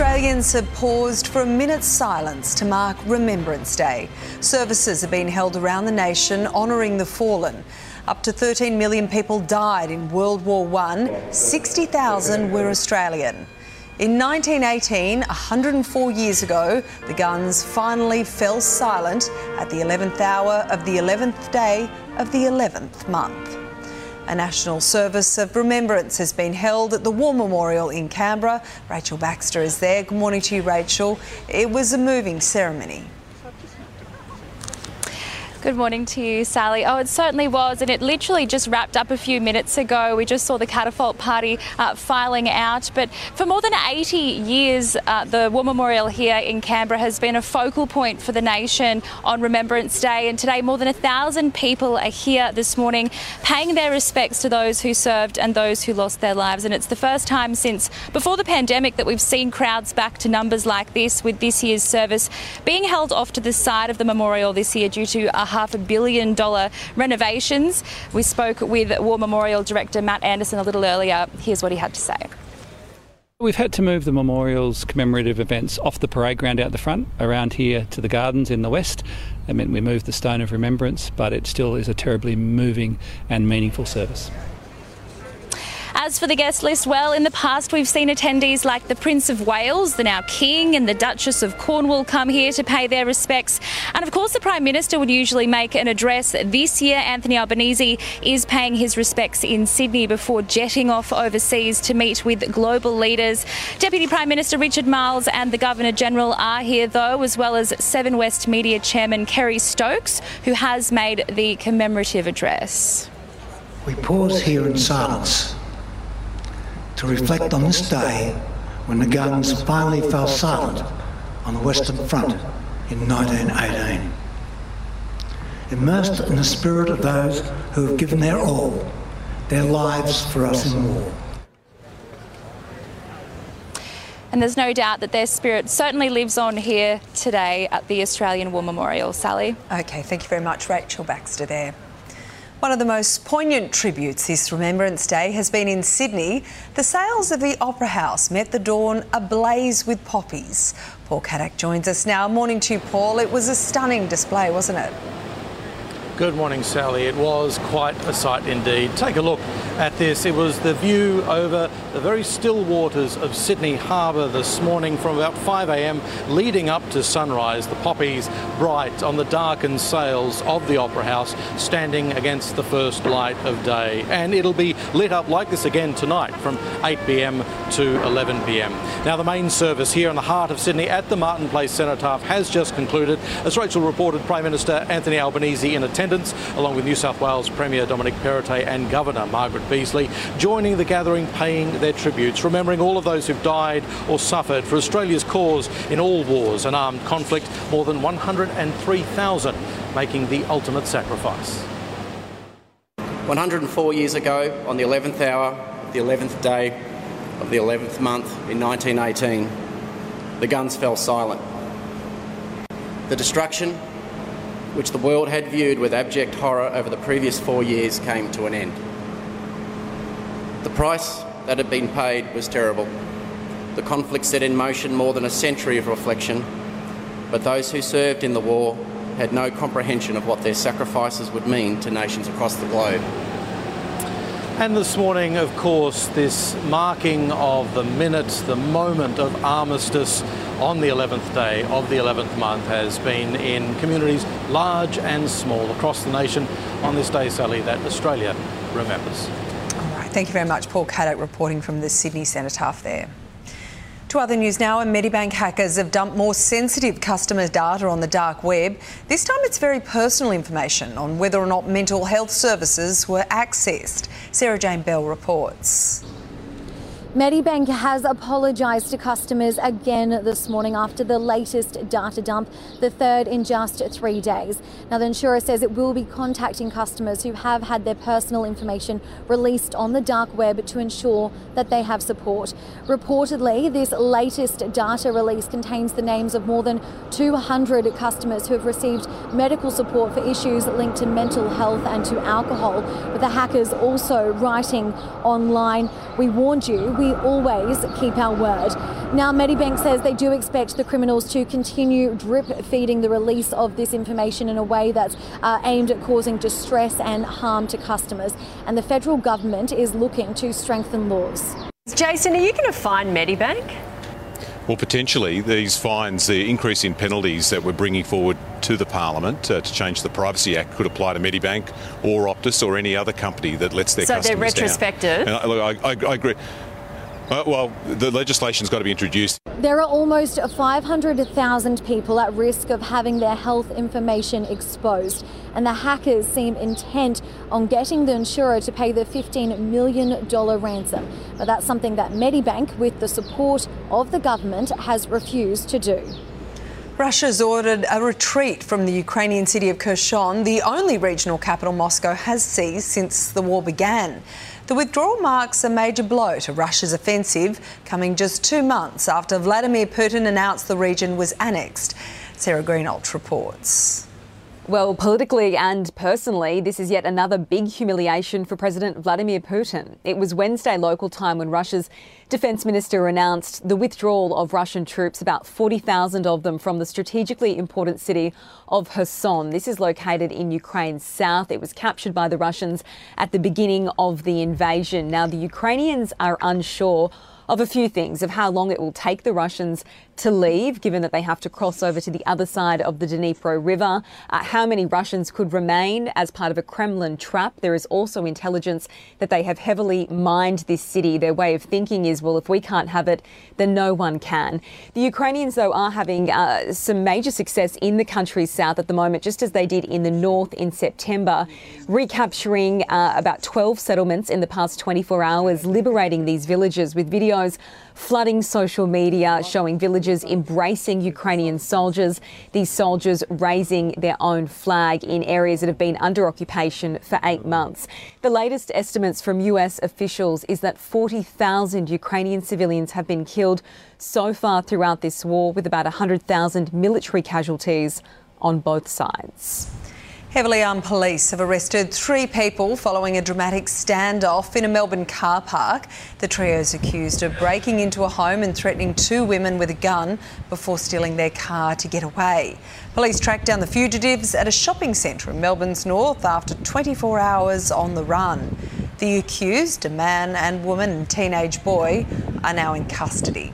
Australians have paused for a minute's silence to mark Remembrance Day. Services have been held around the nation honouring the fallen. Up to 13 million people died in World War I, 60,000 were Australian. In 1918, 104 years ago, the guns finally fell silent at the 11th hour of the 11th day of the 11th month. A national service of remembrance has been held at the War Memorial in Canberra. Rachel Baxter is there. Good morning to you, Rachel. It was a moving ceremony. Good morning to you, Sally. Oh, it certainly was, and it literally just wrapped up a few minutes ago. We just saw the catafalque party uh, filing out. But for more than 80 years, uh, the War Memorial here in Canberra has been a focal point for the nation on Remembrance Day. And today, more than a thousand people are here this morning paying their respects to those who served and those who lost their lives. And it's the first time since before the pandemic that we've seen crowds back to numbers like this, with this year's service being held off to the side of the memorial this year due to a half a billion dollar renovations. We spoke with War Memorial Director Matt Anderson a little earlier. Here's what he had to say. We've had to move the memorial's commemorative events off the parade ground out the front, around here to the gardens in the west. That meant we moved the Stone of Remembrance, but it still is a terribly moving and meaningful service. As for the guest list, well, in the past we've seen attendees like the Prince of Wales, the now King, and the Duchess of Cornwall come here to pay their respects. And of course, the Prime Minister would usually make an address. This year, Anthony Albanese is paying his respects in Sydney before jetting off overseas to meet with global leaders. Deputy Prime Minister Richard Marles and the Governor General are here, though, as well as Seven West Media Chairman Kerry Stokes, who has made the commemorative address. We pause here in silence to reflect on this day when the guns finally fell silent on the Western Front in 1918. Immersed in the spirit of those who have given their all, their lives for us in war. And there's no doubt that their spirit certainly lives on here today at the Australian War Memorial. Sally? Okay, thank you very much, Rachel Baxter there. One of the most poignant tributes this Remembrance Day has been in Sydney. The sails of the Opera House met the dawn ablaze with poppies. Paul Caddock joins us now. Morning to you, Paul. It was a stunning display, wasn't it? Good morning, Sally. It was quite a sight indeed. Take a look at this. It was the view over the very still waters of Sydney Harbour this morning from about 5am leading up to sunrise. The poppies bright on the darkened sails of the Opera House standing against the first light of day. And it'll be lit up like this again tonight from 8pm to 11pm. Now the main service here in the heart of Sydney at the Martin Place Cenotaph has just concluded. As Rachel reported, Prime Minister Anthony Albanese in attendance along with New South Wales Premier Dominic Perrottet and Governor Margaret Beazley, joining the gathering, paying their tributes, remembering all of those who've died or suffered for Australia's cause in all wars and armed conflict, more than 103,000 making the ultimate sacrifice. 104 years ago, on the 11th hour, the 11th day of the 11th month in 1918, the guns fell silent. The destruction, which the world had viewed with abject horror over the previous four years, came to an end. The price that had been paid was terrible. The conflict set in motion more than a century of reflection, but those who served in the war had no comprehension of what their sacrifices would mean to nations across the globe. And this morning, of course, this marking of the minute, the moment of armistice on the 11th day of the 11th month has been in communities large and small across the nation on this day, Sally, that Australia remembers. All right, thank you very much, Paul Caddock, reporting from the Sydney Cenotaph there. To other news now, and Medibank hackers have dumped more sensitive customer data on the dark web. This time it's very personal information on whether or not mental health services were accessed. Sarah Jane Bell reports. Medibank has apologised to customers again this morning after the latest data dump, the third in just three days. Now, the insurer says it will be contacting customers who have had their personal information released on the dark web to ensure that they have support. Reportedly, this latest data release contains the names of more than 200 customers who have received medical support for issues linked to mental health and to alcohol. With the hackers also writing online, we warned you we always keep our word. Now, Medibank says they do expect the criminals to continue drip feeding the release of this information in a way that's uh, aimed at causing distress and harm to customers. And the federal government is looking to strengthen laws. Jason, are you going to find Medibank? Well, potentially, these fines, the increase in penalties that we're bringing forward to the Parliament uh, to change the Privacy Act could apply to Medibank or Optus or any other company that lets their customers. down. so they're retrospective. Down. And I, I, I agree. Uh, well, the legislation's got to be introduced. There are almost 500,000 people at risk of having their health information exposed, and the hackers seem intent on getting the insurer to pay the $15 million ransom. But that's something that Medibank, with the support of the government, has refused to do. Russia's ordered a retreat from the Ukrainian city of Kherson, the only regional capital Moscow has seized since the war began. The withdrawal marks a major blow to Russia's offensive, coming just two months after Vladimir Putin announced the region was annexed. Sarah Greenhalgh reports. Well, politically and personally, this is yet another big humiliation for President Vladimir Putin. It was Wednesday local time when Russia's defense minister announced the withdrawal of Russian troops, about 40,000 of them, from the strategically important city of Kherson. This is located in Ukraine's south. It was captured by the Russians at the beginning of the invasion. Now, the Ukrainians are unsure of a few things of how long it will take the Russians to leave, given that they have to cross over to the other side of the Dnipro River. Uh, how many Russians could remain as part of a Kremlin trap? There is also intelligence that they have heavily mined this city. Their way of thinking is, well, if we can't have it, then no one can. The Ukrainians, though, are having uh, some major success in the country's south at the moment, just as they did in the north in September, recapturing uh, about 12 settlements in the past 24 hours, liberating these villages with videos flooding social media, showing villagers embracing Ukrainian soldiers, these soldiers raising their own flag in areas that have been under occupation for eight months. The latest estimates from US officials is that 40,000 Ukrainian civilians have been killed so far throughout this war, with about 100,000 military casualties on both sides. Heavily armed police have arrested three people following a dramatic standoff in a Melbourne car park. The trio is accused of breaking into a home and threatening two women with a gun before stealing their car to get away. Police tracked down the fugitives at a shopping centre in Melbourne's north after 24 hours on the run. The accused, a man and woman and teenage boy, are now in custody.